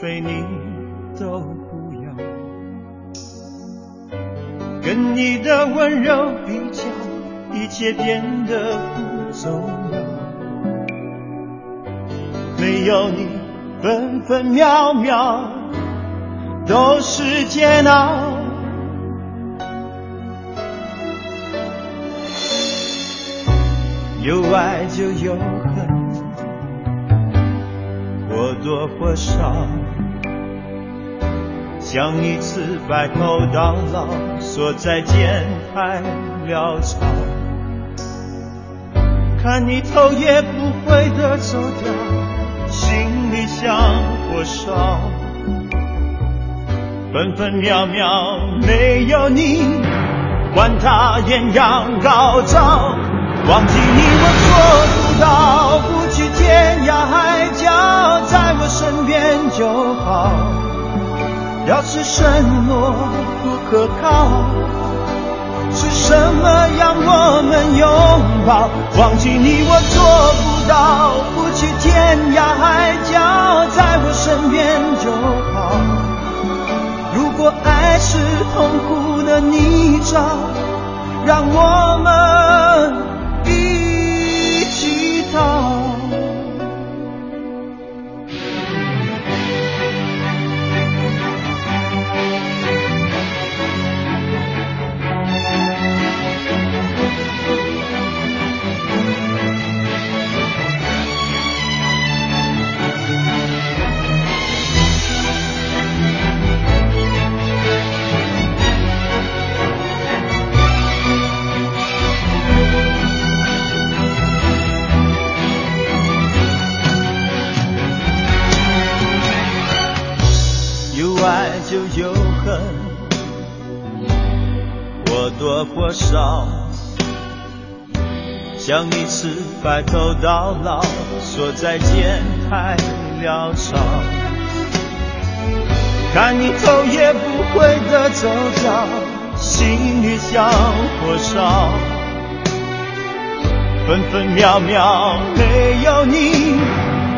非你都不要。跟你的温柔比较，一切变得不重要。没有你，分分秒秒都是煎熬。有爱就有恨。或多或少，想一次白头到老，说再见太潦草。看你头也不回的走掉，心里像火烧，分分秒秒没有你，管他艳阳高照，忘记你我做不到，不去天涯海角。在我身边就好。要是承诺不可靠，是什么让我们拥抱？忘记你我做不到，不去天涯海角，在我身边就好。如果爱是痛苦的泥沼，让我们就有恨，或多或少，想一次白头到老，说再见太潦草。看你头也不回的走掉，心里像火烧，分分秒秒没有你，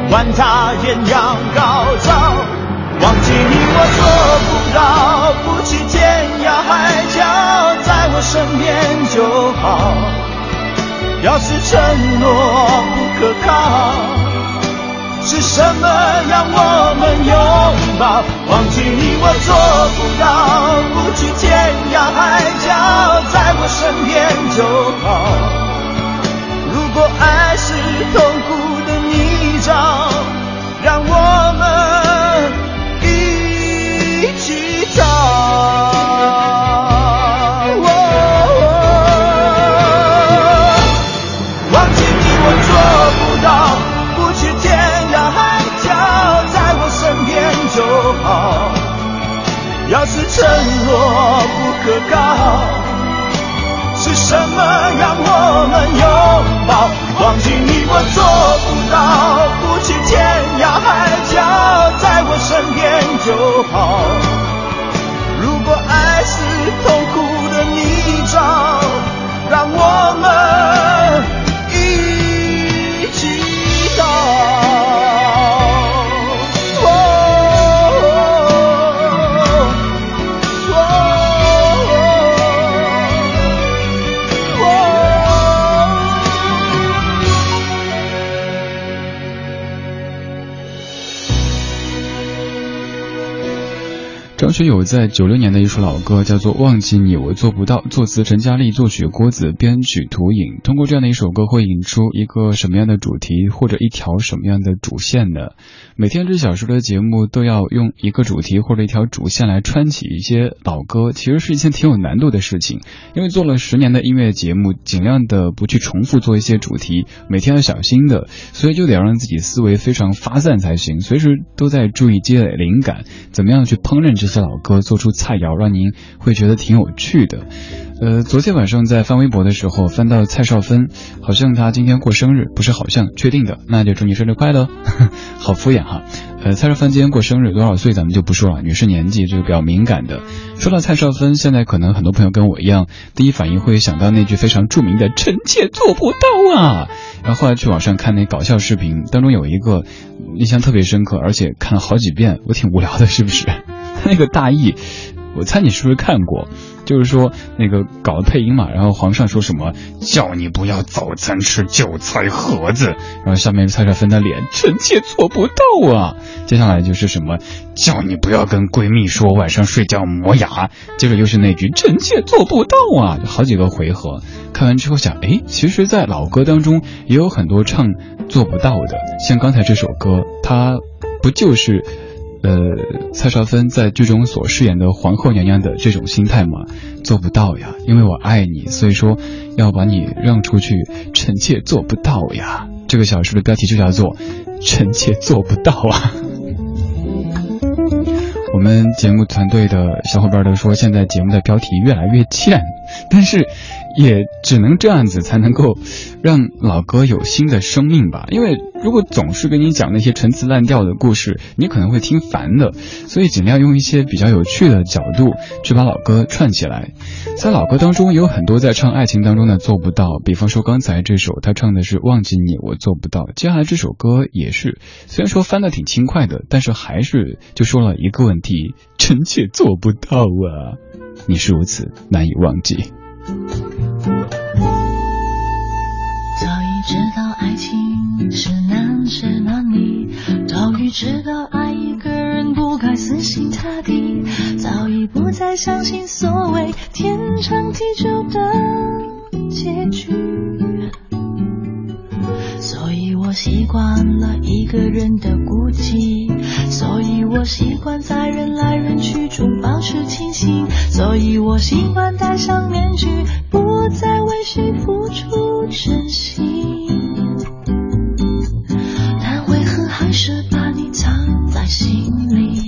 管他艳阳高照。忘记你我做不到，不去天涯海角，在我身边就好。要是承诺不可靠，是什么让我们拥抱？忘记你我做不到，不去天涯海角，在我身边就好。如果爱是痛可靠，是什么让我们拥抱？忘记你我做不到，不去天涯海角，在我身边就好。张学友在九六年的一首老歌叫做《忘记你我做不到》，作词陈嘉丽，作曲郭子，编曲涂影。通过这样的一首歌，会引出一个什么样的主题，或者一条什么样的主线呢？每天这小时的节目都要用一个主题或者一条主线来穿起一些老歌，其实是一件挺有难度的事情。因为做了十年的音乐节目，尽量的不去重复做一些主题，每天要小心的，所以就得让自己思维非常发散才行，随时都在注意积累灵感，怎么样去烹饪这些老歌，做出菜肴，让您会觉得挺有趣的。呃，昨天晚上在翻微博的时候，翻到蔡少芬，好像她今天过生日，不是好像，确定的，那就祝你生日快乐。好敷衍哈。呃，蔡少芬今天过生日，多少岁咱们就不说了，女士年纪这个比较敏感的。说到蔡少芬，现在可能很多朋友跟我一样，第一反应会想到那句非常著名的“臣妾做不到啊”。然后后来去网上看那搞笑视频，当中有一个印象特别深刻，而且看了好几遍，我挺无聊的，是不是？那个大意，我猜你是不是看过？就是说那个搞了配音嘛，然后皇上说什么叫你不要早餐吃韭菜盒子，然后下面蔡少芬的脸，臣妾做不到啊。接下来就是什么叫你不要跟闺蜜说晚上睡觉磨牙，接着又是那句臣妾做不到啊，好几个回合。看完之后想，哎，其实，在老歌当中也有很多唱做不到的，像刚才这首歌，它不就是。呃，蔡少芬在剧中所饰演的皇后娘娘的这种心态嘛，做不到呀，因为我爱你，所以说要把你让出去，臣妾做不到呀。这个小说的标题就叫做“臣妾做不到啊”。我们节目团队的小伙伴都说，现在节目的标题越来越欠，但是。也只能这样子才能够让老歌有新的生命吧，因为如果总是跟你讲那些陈词滥调的故事，你可能会听烦的。所以尽量用一些比较有趣的角度去把老歌串起来。在老歌当中有很多在唱爱情当中的做不到，比方说刚才这首他唱的是忘记你我做不到，接下来这首歌也是，虽然说翻的挺轻快的，但是还是就说了一个问题：臣妾做不到啊，你是如此难以忘记。早已知道爱情是难舍难离，早已知道爱一个人不该死心塌地，早已不再相信所谓天长地久的结局。所以我习惯了一个人的孤寂，所以我习惯在人来人去中保持清醒，所以我习惯戴上面具，不再为谁付出真心。但为何还是把你藏在心里？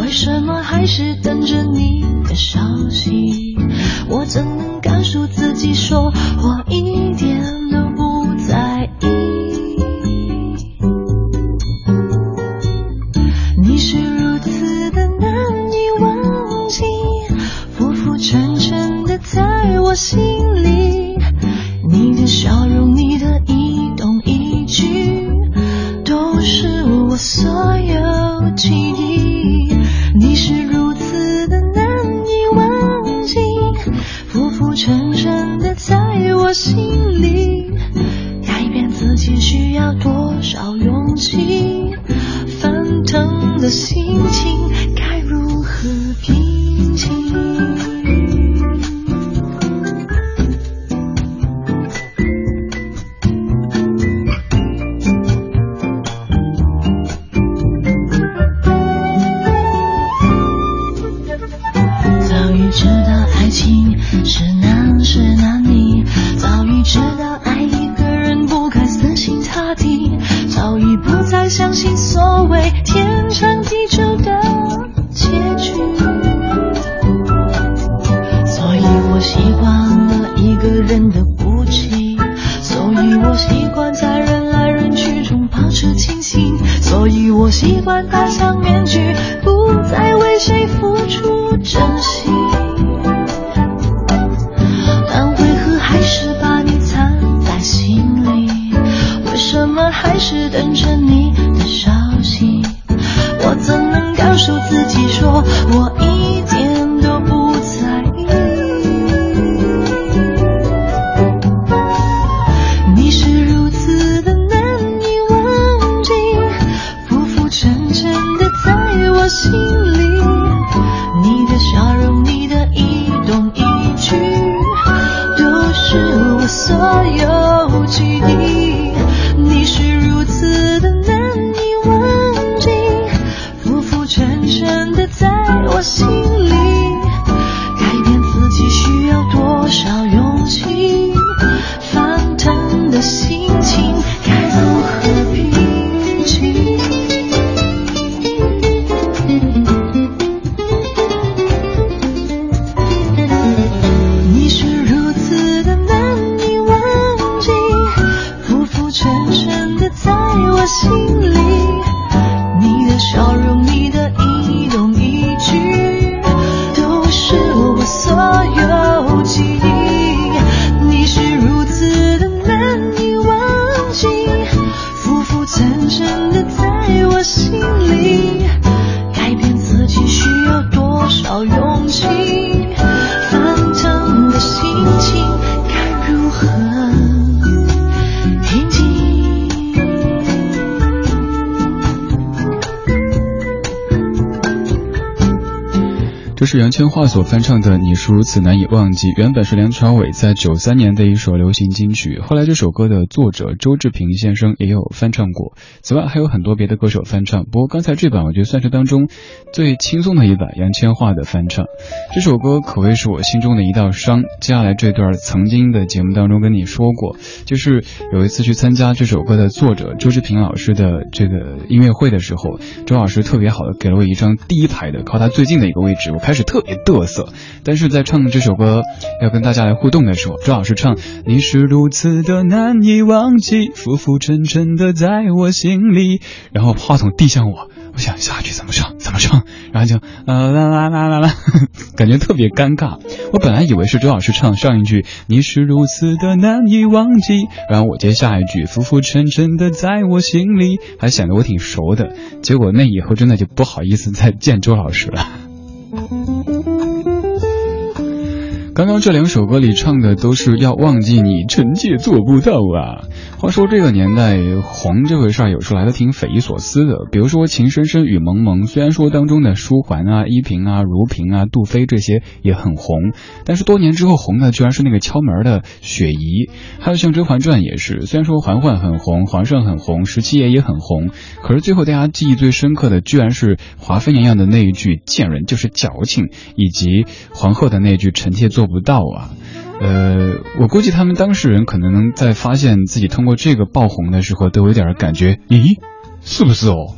为什么还是等着你的消息？但为何还是把你藏在心里？为什么还是等着你的消息？我怎能告诉自己说我这是杨千嬅所翻唱的《你是如此难以忘记》，原本是梁朝伟在九三年的一首流行金曲，后来这首歌的作者周志平先生也有翻唱过。此外还有很多别的歌手翻唱，不过刚才这版我觉得算是当中最轻松的一版杨千嬅的翻唱。这首歌可谓是我心中的一道伤。接下来这段曾经的节目当中跟你说过，就是有一次去参加这首歌的作者周志平老师的这个音乐会的时候，周老师特别好的给了我一张第一排的靠他最近的一个位置，我开始特别嘚瑟，但是在唱这首歌要跟大家来互动的时候，周老师唱你是如此的难以忘记，浮浮沉沉的在我心里，然后话筒递向我，我想下一句怎么唱怎么唱，然后就啦啦啦啦啦啦，感觉特别尴尬。我本来以为是周老师唱上一句你是如此的难以忘记，然后我接下一句浮浮沉沉的在我心里，还显得我挺熟的。结果那以后真的就不好意思再见周老师了。Música 刚刚这两首歌里唱的都是要忘记你，臣妾做不到啊。话说这个年代红这回事儿，有时候来的挺匪夷所思的。比如说《情深深雨蒙蒙》，虽然说当中的舒缓啊、依萍啊、如萍啊、杜飞这些也很红，但是多年之后红的居然是那个敲门的雪姨。还有像《甄嬛传》也是，虽然说嬛嬛很红，皇上很红，十七爷也很红，可是最后大家记忆最深刻的，居然是华妃娘娘的那一句“贱人就是矫情”，以及皇后的那句“臣妾做不到啊”。呃，我估计他们当事人可能在发现自己通过这个爆红的时候，都有点感觉，咦，是不是哦？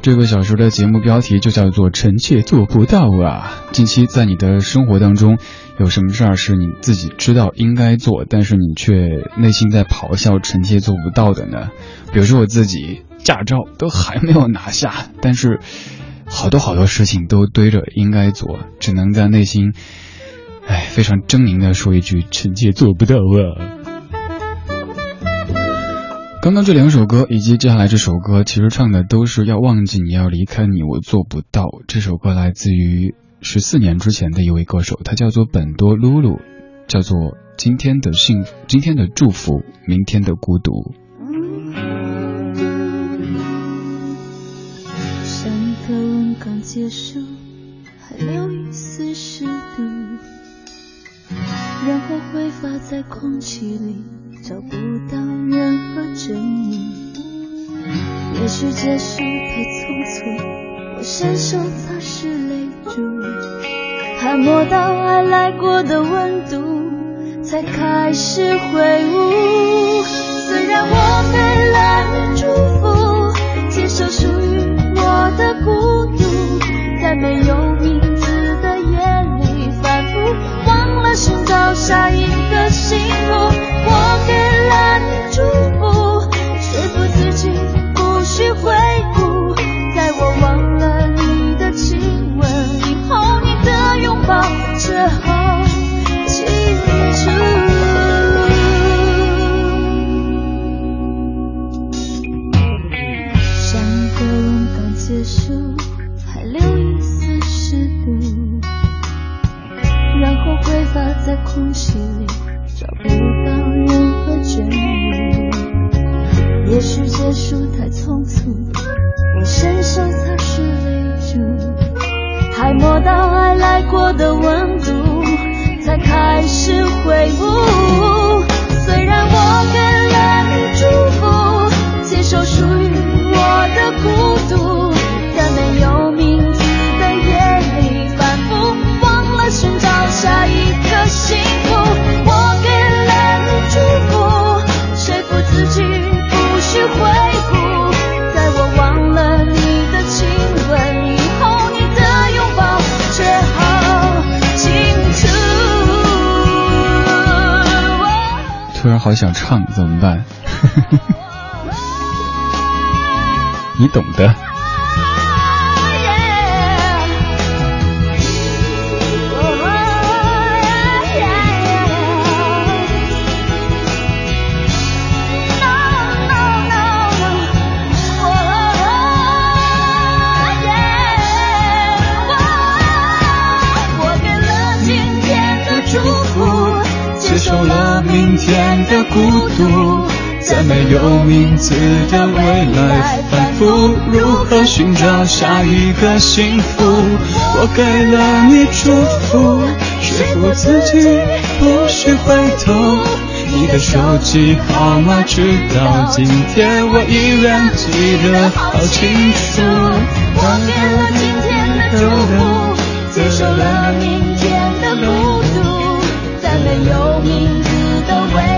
这个小时的节目标题就叫做“臣妾做不到啊”。近期在你的生活当中，有什么事儿是你自己知道应该做，但是你却内心在咆哮“臣妾做不到”的呢？比如说我自己，驾照都还没有拿下，但是好多好多事情都堆着应该做，只能在内心。哎，非常狰狞的说一句：“臣妾做不到啊！”刚刚这两首歌以及接下来这首歌，其实唱的都是要忘记你要离开你，我做不到。这首歌来自于十四年之前的一位歌手，他叫做本多露露，叫做《今天的幸福，今天的祝福，明天的孤独》。结束，还留一丝湿度。然后挥发在空气里，找不到任何证明。也许结束太匆促，我伸手擦拭泪珠，还摸到爱来过的温度，才开始挥舞。虽然我给了你祝福，接受属于我的孤独，再没有你。想唱，怎么办？你懂的。的孤独，在没有名字的未来，反复如何寻找下一个幸福？我给了你祝福，说服自己不许回头。你的手机号码直到今天我依然记得好清楚。我给了今天的祝福，接受了明天的孤独，在没有名字的未。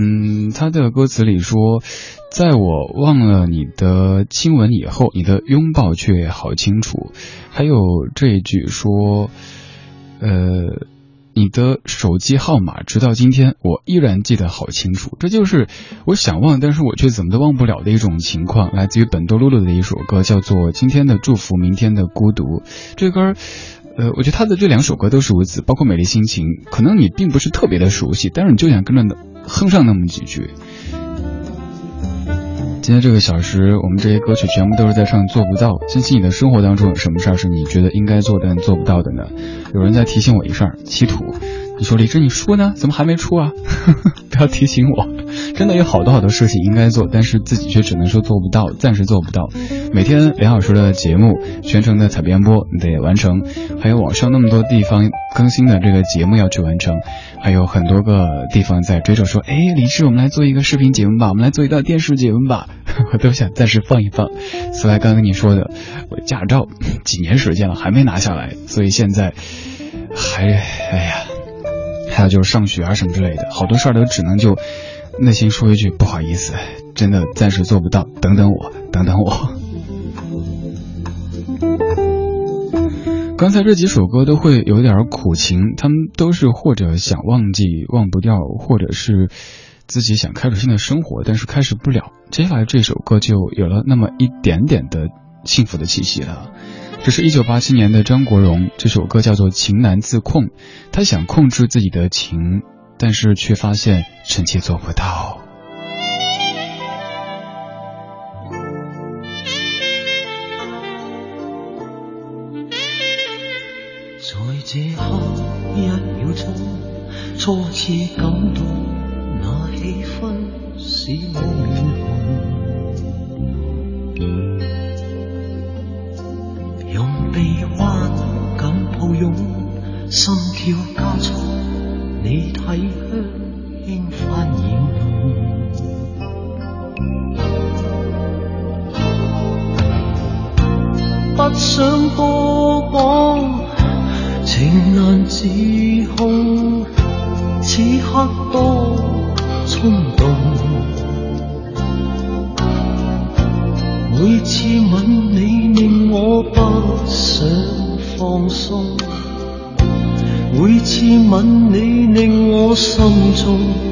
嗯，他的歌词里说。在我忘了你的亲吻以后，你的拥抱却好清楚。还有这一句说，呃，你的手机号码，直到今天我依然记得好清楚。这就是我想忘，但是我却怎么都忘不了的一种情况。来自于本多露露的一首歌，叫做《今天的祝福，明天的孤独》。这歌，呃，我觉得他的这两首歌都是如此，包括《美丽心情》，可能你并不是特别的熟悉，但是你就想跟着哼上那么几句。今天这个小时，我们这些歌曲全部都是在唱做不到。近期你的生活当中有什么事儿是你觉得应该做但做不到的呢？有人在提醒我一事儿，稀土。你说李志，你说呢？怎么还没出啊？不要提醒我。真的有好多好多事情应该做，但是自己却只能说做不到，暂时做不到。每天两小时的节目，全程的采编播你得完成，还有网上那么多地方更新的这个节目要去完成，还有很多个地方在追着说：“哎，李志，我们来做一个视频节目吧，我们来做一道电视节目吧。”我都想暂时放一放。此外，刚跟你说的，我驾照几年时间了还没拿下来，所以现在还哎呀，还有就是上学啊什么之类的，好多事儿都只能就。内心说一句不好意思，真的暂时做不到，等等我，等等我。刚才这几首歌都会有点苦情，他们都是或者想忘记忘不掉，或者是自己想开始新的生活，但是开始不了。接下来这首歌就有了那么一点点的幸福的气息了。这是一九八七年的张国荣，这首歌叫做《情难自控》，他想控制自己的情。但是却发现臣妾做不到。在这刻一秒钟，初次感动那气氛使我吻你，令我心中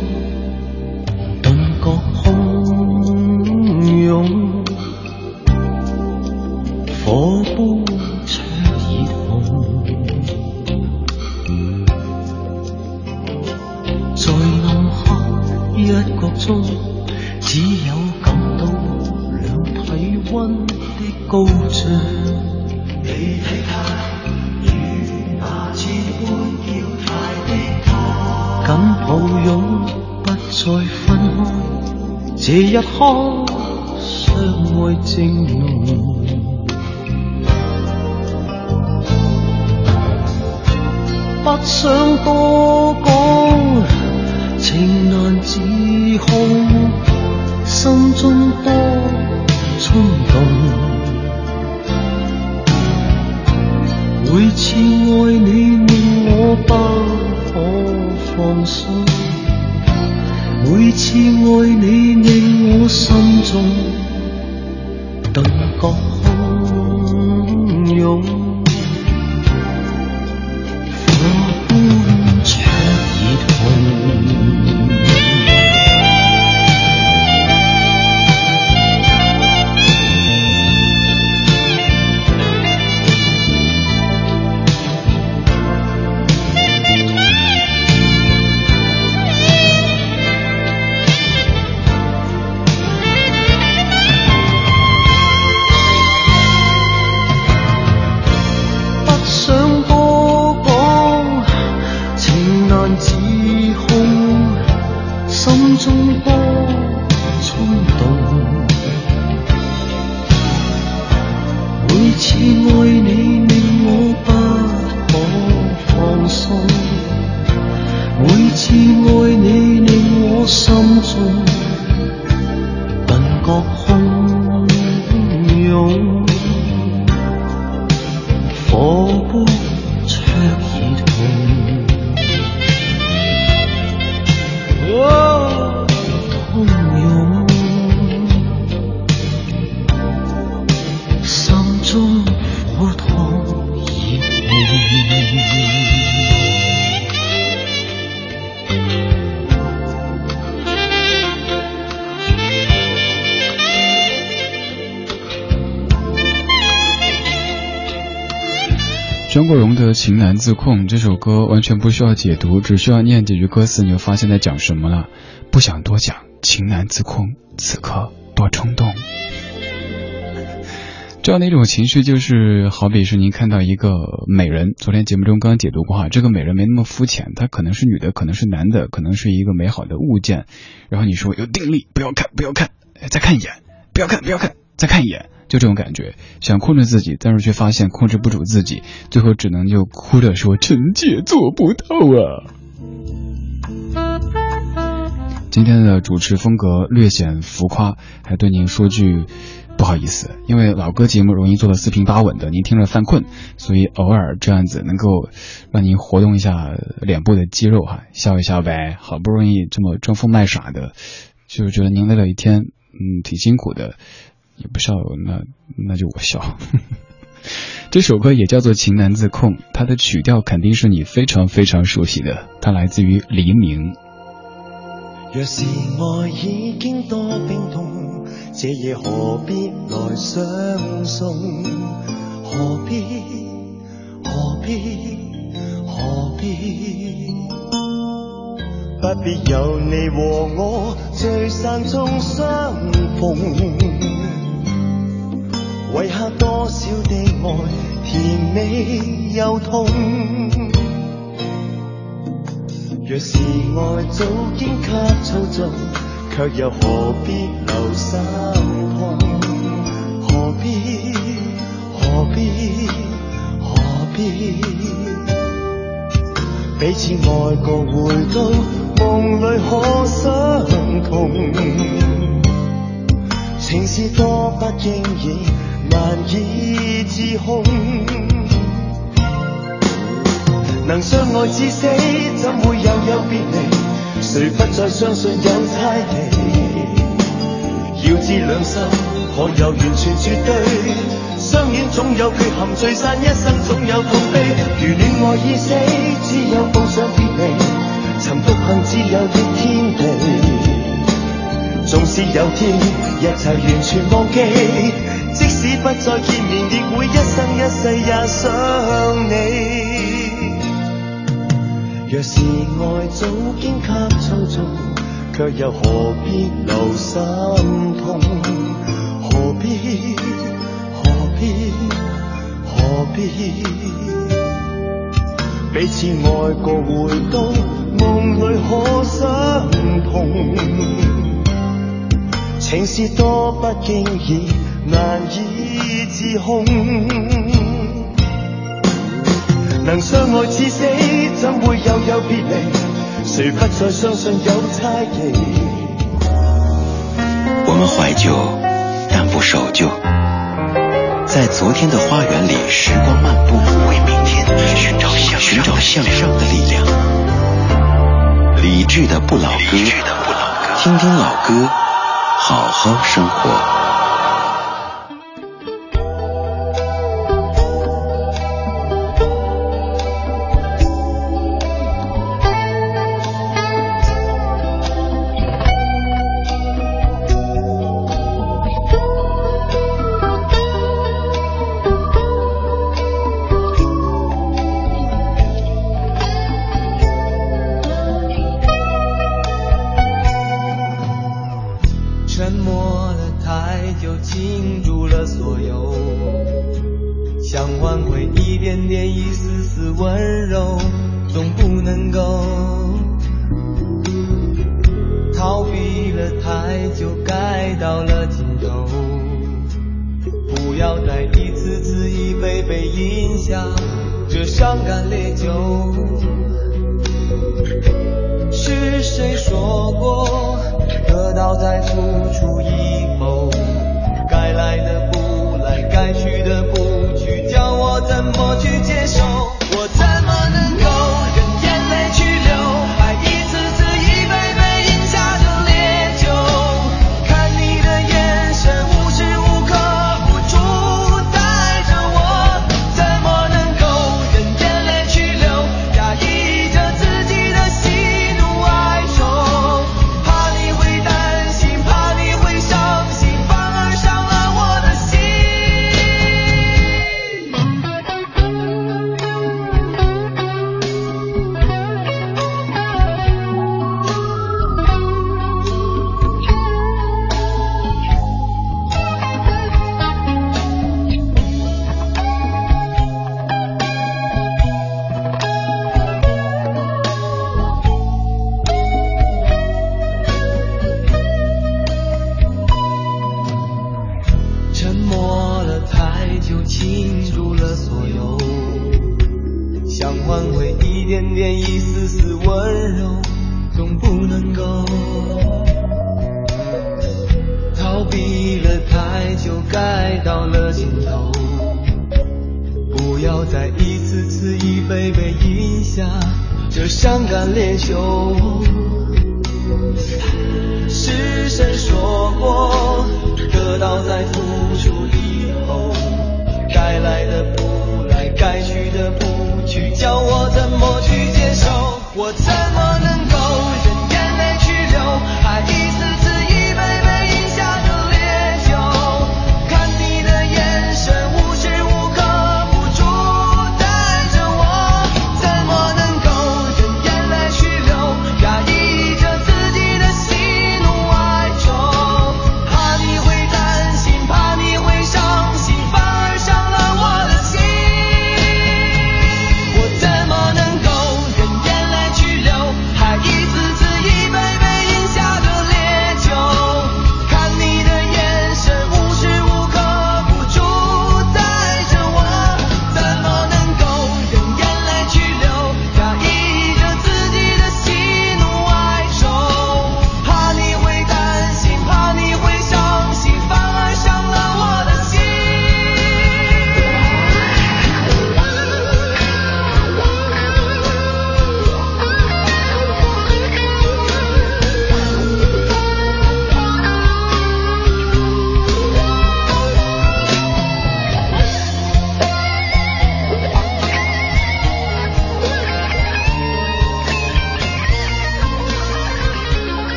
中张国荣的《情难自控》这首歌完全不需要解读，只需要念几句歌词，你就发现在讲什么了。不想多讲，情难自控，此刻多冲动。这样的一种情绪，就是好比是您看到一个美人，昨天节目中刚刚解读过哈，这个美人没那么肤浅，她可能是女的，可能是男的，可能是一个美好的物件。然后你说有定力，不要看，不要看，再看一眼，不要看，不要看，再看一眼。就这种感觉，想控制自己，但是却发现控制不住自己，最后只能就哭着说：“臣妾做不到啊！”今天的主持风格略显浮夸，还对您说句不好意思，因为老歌节目容易做的四平八稳的，您听着犯困，所以偶尔这样子能够让您活动一下脸部的肌肉哈，笑一笑呗。好不容易这么装疯卖傻的，就是觉得您累了一天，嗯，挺辛苦的。也不笑，那那就我笑。这首歌也叫做《情难自控》，它的曲调肯定是你非常非常熟悉的，它来自于黎明。若是爱已经多冰冻，这夜何必来相送？何必何必何必？不必有你和我聚散中相逢。遗下多少的爱，甜美又痛。若是爱早经给操纵，却又何必留心痛？何必何必何必？彼此爱过，回到梦里可相同。情是多不经意。难以自控，能相爱至死，怎会又有别离？谁不再相信有猜忌？要知两心可有完全绝对？相恋总有缺陷，聚散一生总有痛悲。如恋爱已死，只有步上别离。曾独行，只有的天地。纵使有天一切完全忘记。即使不再见面，亦会一生一世也想你。若是爱早经给操纵，却又何必？留心痛？何必？何必？何必？彼此爱过，回到梦里可相同。情是多不经意。难以自控，能相爱至死，怎会又有别离？谁不再相信有猜疑？们怀旧，但不守旧。在昨天的花园里，时光漫步，为明天寻找向寻找向上的力量。理智的不老歌，听听老歌，好好生活。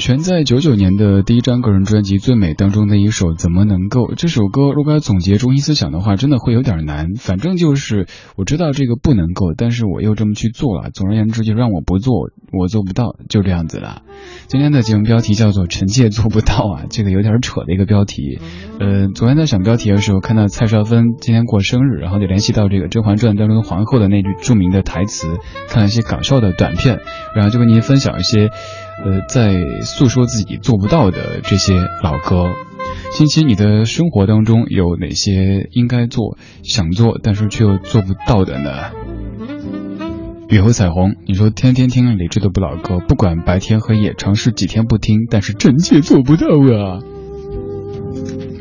全在九九年的第一张个人专辑《最美》当中的一首《怎么能够》这首歌，如果要总结中心思想的话，真的会有点难。反正就是我知道这个不能够，但是我又这么去做了。总而言之，就让我不做，我做不到，就这样子了。今天的节目标题叫做“臣妾做不到”啊，这个有点扯的一个标题。呃，昨天在想标题的时候，看到蔡少芬今天过生日，然后就联系到这个《甄嬛传》当中皇后的那句著名的台词，看了一些搞笑的短片，然后就跟您分享一些。呃，在诉说自己做不到的这些老歌，星期你的生活当中有哪些应该做、想做但是却又做不到的呢？雨后彩虹，你说天天听李志的不老歌，不管白天黑夜，尝试几天不听，但是臣妾做不到啊。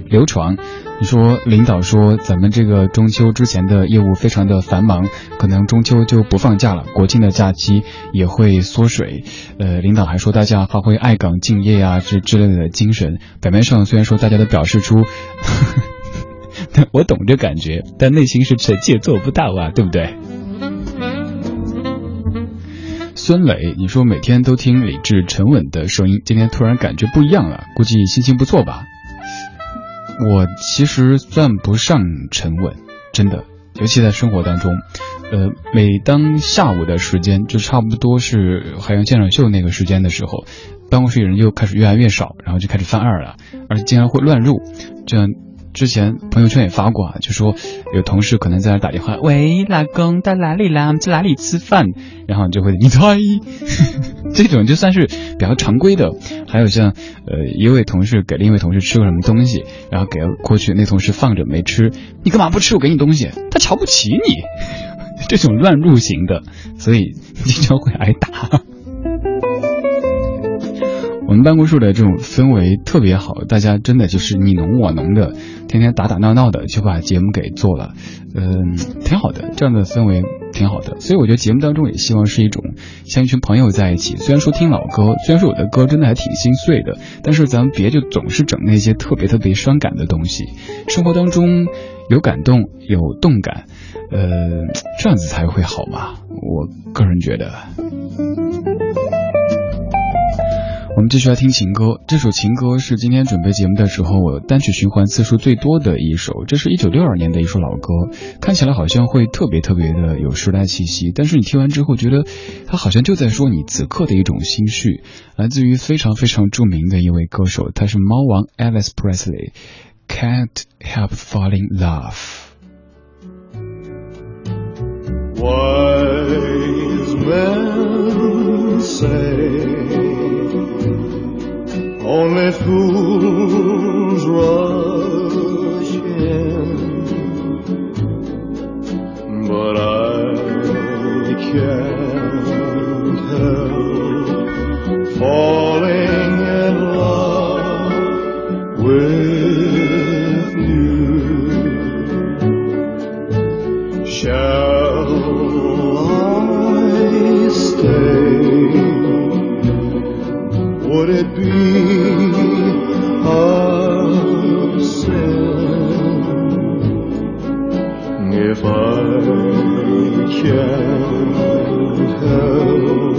刘闯，你说领导说咱们这个中秋之前的业务非常的繁忙，可能中秋就不放假了，国庆的假期也会缩水。呃，领导还说大家发挥爱岗敬业啊之之类的精神。表面上虽然说大家都表示出，我懂这感觉，但内心是臣妾做不到啊，对不对？孙磊，你说每天都听理智沉稳的声音，今天突然感觉不一样了，估计心情不错吧？我其实算不上沉稳，真的，尤其在生活当中，呃，每当下午的时间，就差不多是海洋现场秀那个时间的时候，办公室里人就开始越来越少，然后就开始犯二了，而且经常会乱入，这样。之前朋友圈也发过啊，就说有同事可能在那打电话，喂，老公到哪里啦？我们在哪里吃饭？然后就会你猜，这种就算是比较常规的。还有像呃一位同事给另一位同事吃个什么东西，然后给过去那同事放着没吃，你干嘛不吃？我给你东西，他瞧不起你，这种乱入型的，所以经常会挨打。我们办公室的这种氛围特别好，大家真的就是你侬我侬的，天天打打闹闹的就把节目给做了，嗯，挺好的，这样的氛围挺好的。所以我觉得节目当中也希望是一种像一群朋友在一起。虽然说听老歌，虽然说我的歌真的还挺心碎的，但是咱们别就总是整那些特别特别伤感的东西。生活当中有感动，有动感，呃，这样子才会好嘛。我个人觉得。我们继续来听情歌，这首情歌是今天准备节目的时候我单曲循环次数最多的一首。这是一九六二年的一首老歌，看起来好像会特别特别的有时代气息，但是你听完之后觉得它好像就在说你此刻的一种心绪，来自于非常非常著名的一位歌手，他是猫王 Elvis Presley，Can't Help Falling Love。Wise men say only fools rush in, but I can't help falling in love with you. Shall I stay? Would it be can't help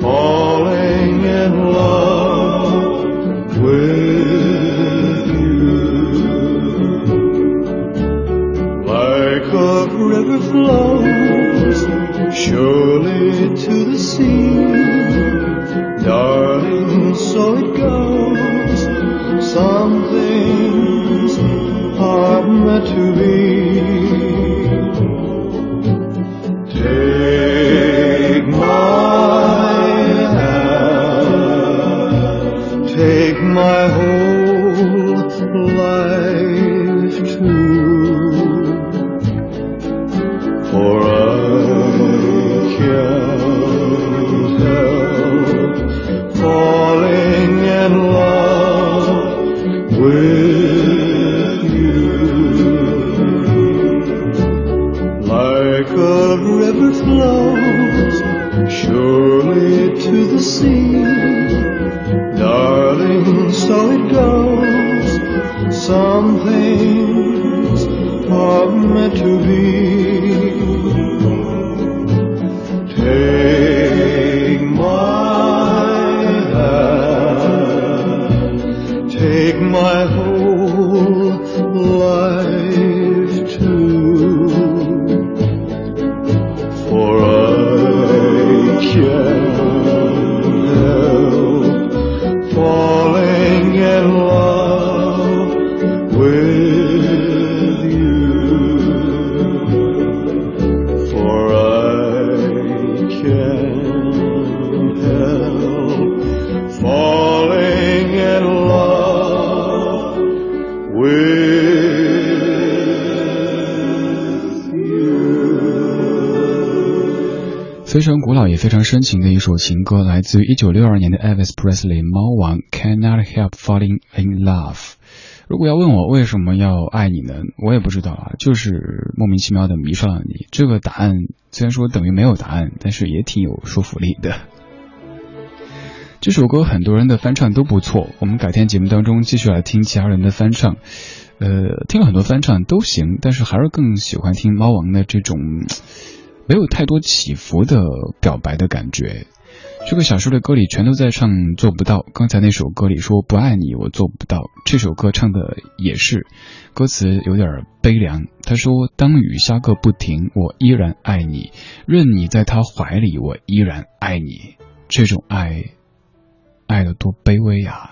falling in love with you? Like a river flows surely to the sea. 非常深情的一首情歌，来自于一九六二年的 Elvis Presley 猫王 Cannot Help Falling in Love。如果要问我为什么要爱你呢？我也不知道啊，就是莫名其妙的迷上了你。这个答案虽然说等于没有答案，但是也挺有说服力的。这首歌很多人的翻唱都不错，我们改天节目当中继续来听其他人的翻唱。呃，听了很多翻唱都行，但是还是更喜欢听猫王的这种。没有太多起伏的表白的感觉，这个小说的歌里全都在唱做不到。刚才那首歌里说不爱你我做不到，这首歌唱的也是，歌词有点悲凉。他说当雨下个不停，我依然爱你，任你在他怀里，我依然爱你。这种爱，爱的多卑微呀。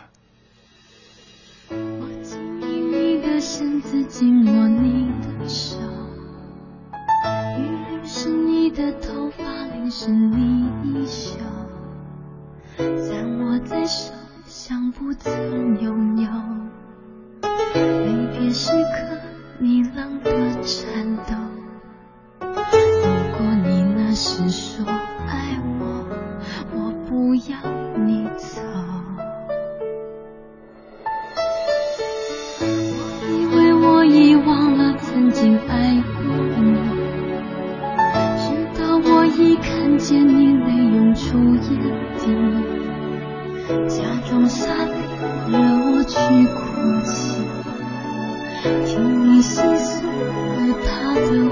的头发淋湿你衣袖，在握在手，像不曾拥有。离别时刻，你冷的颤抖。如果你那时说爱我，我不要底，假装洒泪惹我去哭泣，听你细诉和他的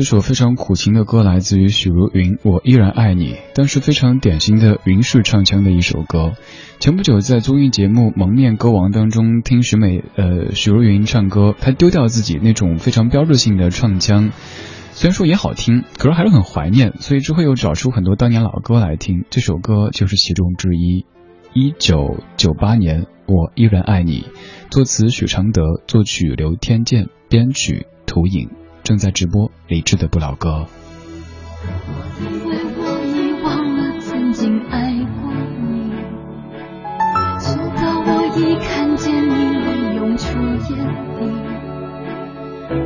这首非常苦情的歌来自于许茹芸，《我依然爱你》，但是非常典型的云式唱腔的一首歌。前不久在综艺节目《蒙面歌王》当中听许美呃许茹芸唱歌，她丢掉自己那种非常标志性的唱腔，虽然说也好听，可是还是很怀念，所以之后又找出很多当年老歌来听。这首歌就是其中之一。一九九八年，《我依然爱你》，作词许常德，作曲刘天健，编曲涂影。正在直播理智的不老歌。我以为我遗忘了曾经爱过你直到我一看见你泪涌出眼底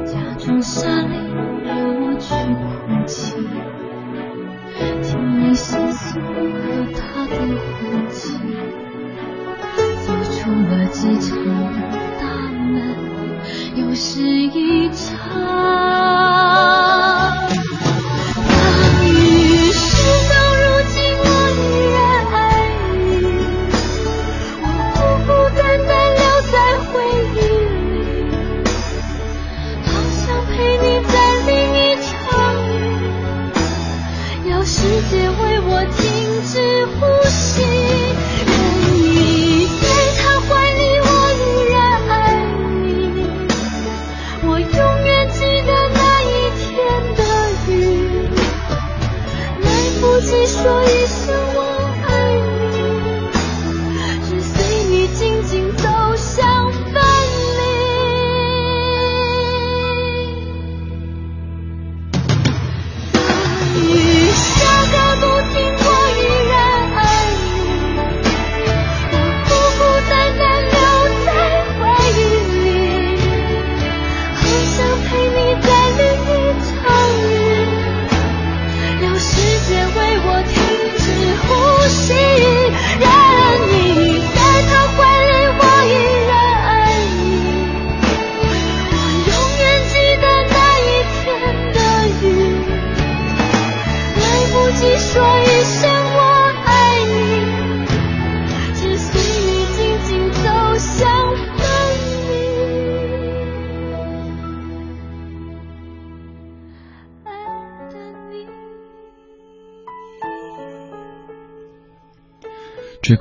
假装洒泪惹我去哭泣听你细诉和他的婚期走出了机场。是一场。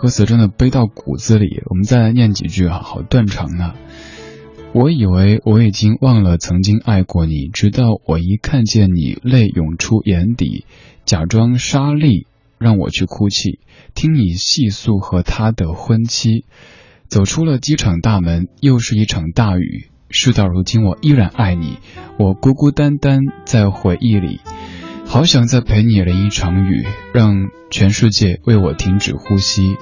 歌词真的背到骨子里。我们再来念几句啊，好断肠啊！我以为我已经忘了曾经爱过你，直到我一看见你，泪涌出眼底，假装沙砾让我去哭泣，听你细诉和他的婚期，走出了机场大门，又是一场大雨。事到如今，我依然爱你，我孤孤单单在回忆里。好想再陪你淋一场雨，让全世界为我停止呼吸。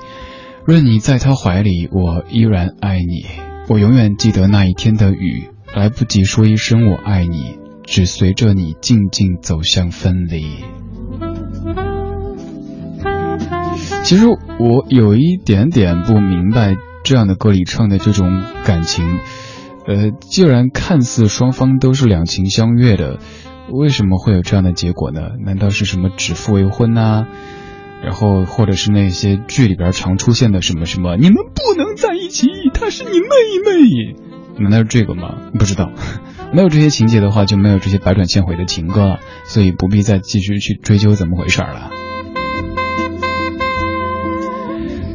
任你在他怀里，我依然爱你。我永远记得那一天的雨，来不及说一声我爱你，只随着你静静走向分离。其实我有一点点不明白这样的歌里唱的这种感情。呃，既然看似双方都是两情相悦的。为什么会有这样的结果呢？难道是什么指腹为婚呐？然后或者是那些剧里边常出现的什么什么，你们不能在一起，她是你妹妹，难道是这个吗？不知道，没有这些情节的话，就没有这些百转千回的情歌了，所以不必再继续去追究怎么回事了。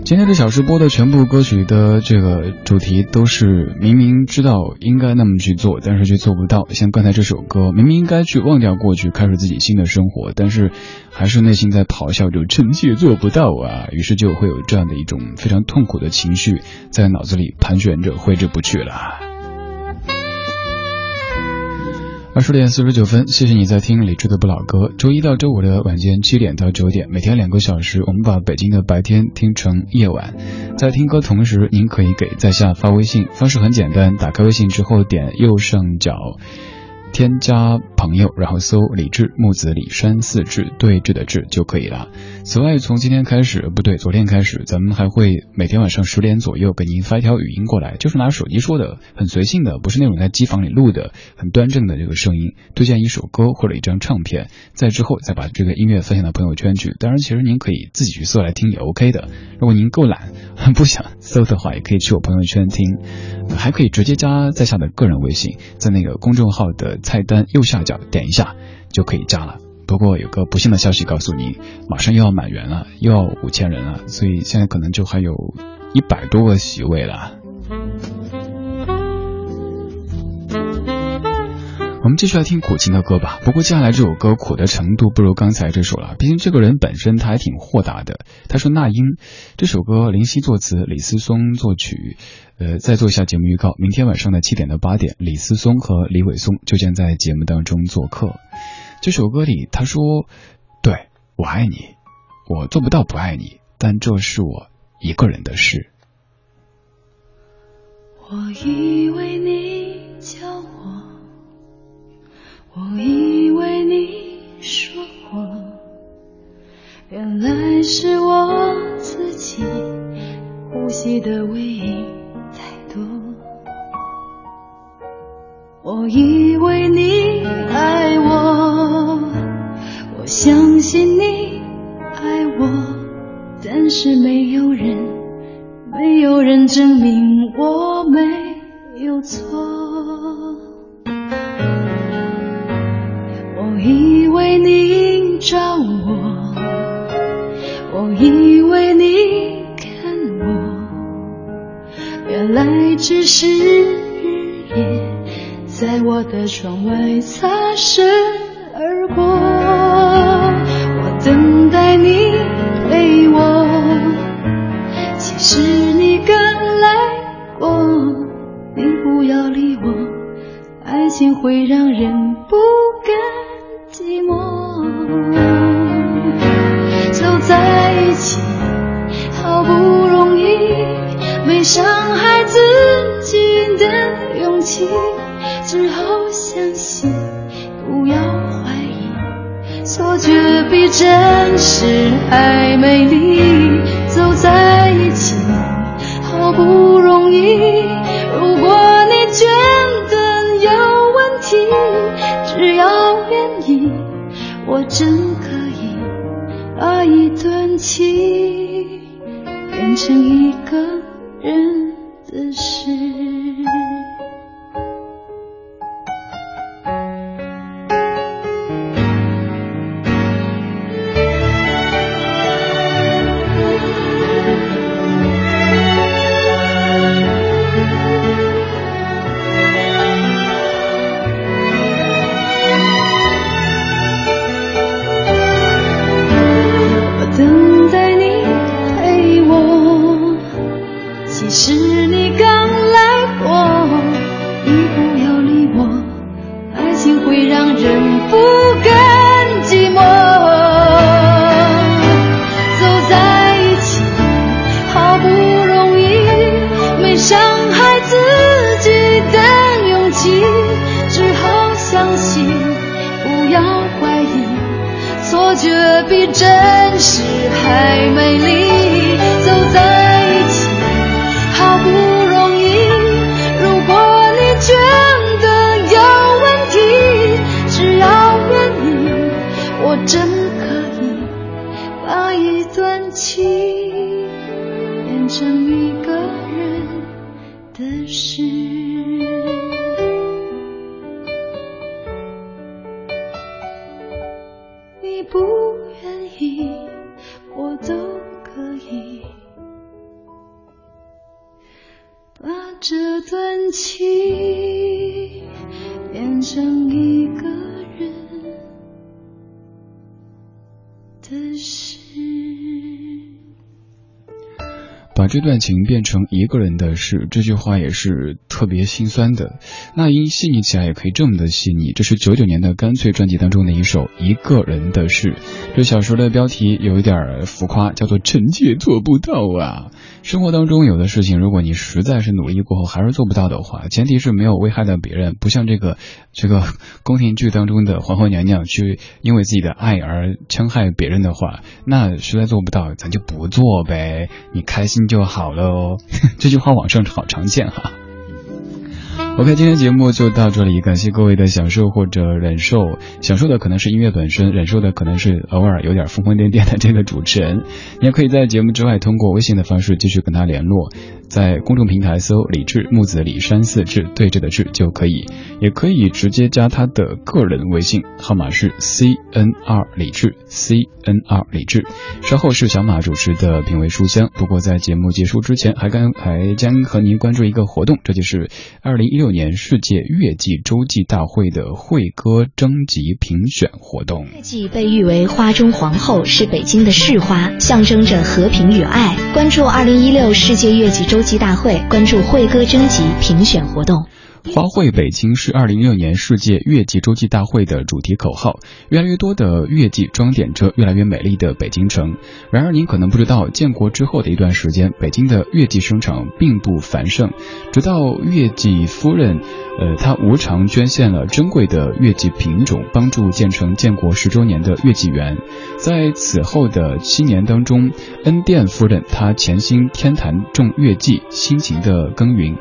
今天这小时播的全部歌曲的这个主题都是明明知道应该那么去做，但是却做不到。像刚才这首歌，明明应该去忘掉过去，开始自己新的生活，但是还是内心在咆哮着臣妾做不到啊！于是就会有这样的一种非常痛苦的情绪在脑子里盘旋着，挥之不去了。二十点四十九分，谢谢你在听李志的不老歌。周一到周五的晚间七点到九点，每天两个小时，我们把北京的白天听成夜晚。在听歌同时，您可以给在下发微信，方式很简单，打开微信之后点右上角。添加朋友，然后搜李志木子李山四志对峙的志就可以了。此外，从今天开始，不对，昨天开始，咱们还会每天晚上十点左右给您发一条语音过来，就是拿手机说的，很随性的，不是那种在机房里录的，很端正的这个声音，推荐一首歌或者一张唱片，在之后再把这个音乐分享到朋友圈去。当然，其实您可以自己去搜来听也 OK 的。如果您够懒，不想搜的话，也可以去我朋友圈听，还可以直接加在下的个人微信，在那个公众号的。菜单右下角点一下就可以加了。不过有个不幸的消息告诉你，马上又要满员了，又要五千人了，所以现在可能就还有一百多个席位了。我们继续来听苦情的歌吧。不过接下来这首歌苦的程度不如刚才这首了。毕竟这个人本身他还挺豁达的。他说：“那英这首歌林夕作词，李思松作曲。呃，再做一下节目预告，明天晚上的七点到八点，李思松和李伟松就将在节目当中做客。这首歌里他说：对我爱你，我做不到不爱你，但这是我一个人的事。我以为你叫我。”我以为你说我，原来是我自己呼吸的唯一我以为你爱我，我相信你爱我，但是没有人，没有人证明我没有错。我以为你找我，我以为你看我，原来只是日夜在我的窗外擦身而过。我等待你陪我，其实你刚来过，你不要理我，爱情会让人不甘。寂寞，走在一起，好不容易，没伤害自己的勇气，不要怀疑，错觉比真实还美丽。走在一起，好不容易，如果你觉得有问题，只要愿意。我真可以把一段情这段情变成一个人的事，这句话也是特别心酸的。那英细腻起来也可以这么的细腻。这是九九年的《干脆》专辑当中的一首《一个人的事》。这小说的标题有一点浮夸，叫做“臣妾做不到啊”。生活当中有的事情，如果你实在是努力过后还是做不到的话，前提是没有危害到别人，不像这个这个宫廷剧当中的皇后娘娘去因为自己的爱而戕害别人的话，那实在做不到，咱就不做呗，你开心就好了哦。这句话网上好常见哈。OK，今天节目就到这里，感谢各位的享受或者忍受。享受的可能是音乐本身，忍受的可能是偶尔有点疯疯癫癫的这个主持人。你也可以在节目之外通过微信的方式继续跟他联络，在公众平台搜“李志木子李山四志对峙的志”就可以，也可以直接加他的个人微信号码是 C N R 李志 C N R 李志。稍后是小马主持的品味书香，不过在节目结束之前，还刚还将和您关注一个活动，这就是二零一六。六年世界月季洲际大会的会歌征集评选活动。月季被誉为花中皇后，是北京的市花，象征着和平与爱。关注二零一六世界月季洲际大会，关注会歌征集评选活动。花卉北京是二零一六年世界月季洲际大会的主题口号。越来越多的月季装点着越来越美丽的北京城。然而，您可能不知道，建国之后的一段时间，北京的月季生产并不繁盛。直到月季夫人，呃，她无偿捐献了珍贵的月季品种，帮助建成建国十周年的月季园。在此后的七年当中，恩殿夫人她潜心天坛种月季，辛勤的耕耘。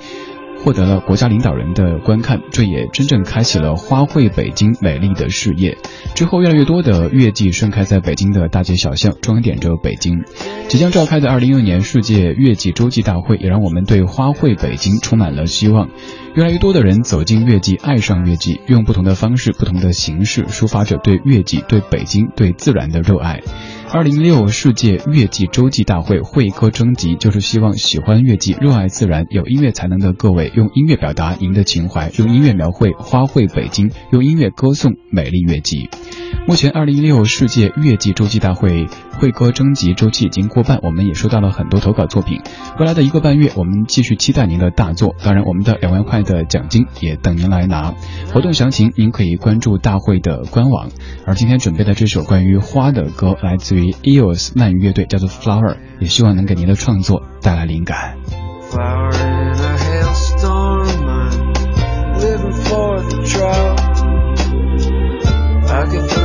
获得了国家领导人的观看，这也真正开启了花卉北京美丽的事业。之后，越来越多的月季盛开在北京的大街小巷，装点着北京。即将召开的二零一六年世界月季洲际大会，也让我们对花卉北京充满了希望。越来越多的人走进月季，爱上月季，用不同的方式、不同的形式，抒发着对月季、对北京、对自然的热爱。二零一六世界月季洲际大会会歌征集，就是希望喜欢月季、热爱自然、有音乐才能的各位，用音乐表达您的情怀，用音乐描绘花卉北京，用音乐歌颂美丽月季。目前，二零一六世界月季洲际大会会歌征集周期已经过半，我们也收到了很多投稿作品。未来的一个半月，我们继续期待您的大作。当然，我们的两万块的奖金也等您来拿。活动详情您可以关注大会的官网。而今天准备的这首关于花的歌，来自于 EOS 漫鱼乐队，叫做 Flower，也希望能给您的创作带来灵感。Living for the drought. I can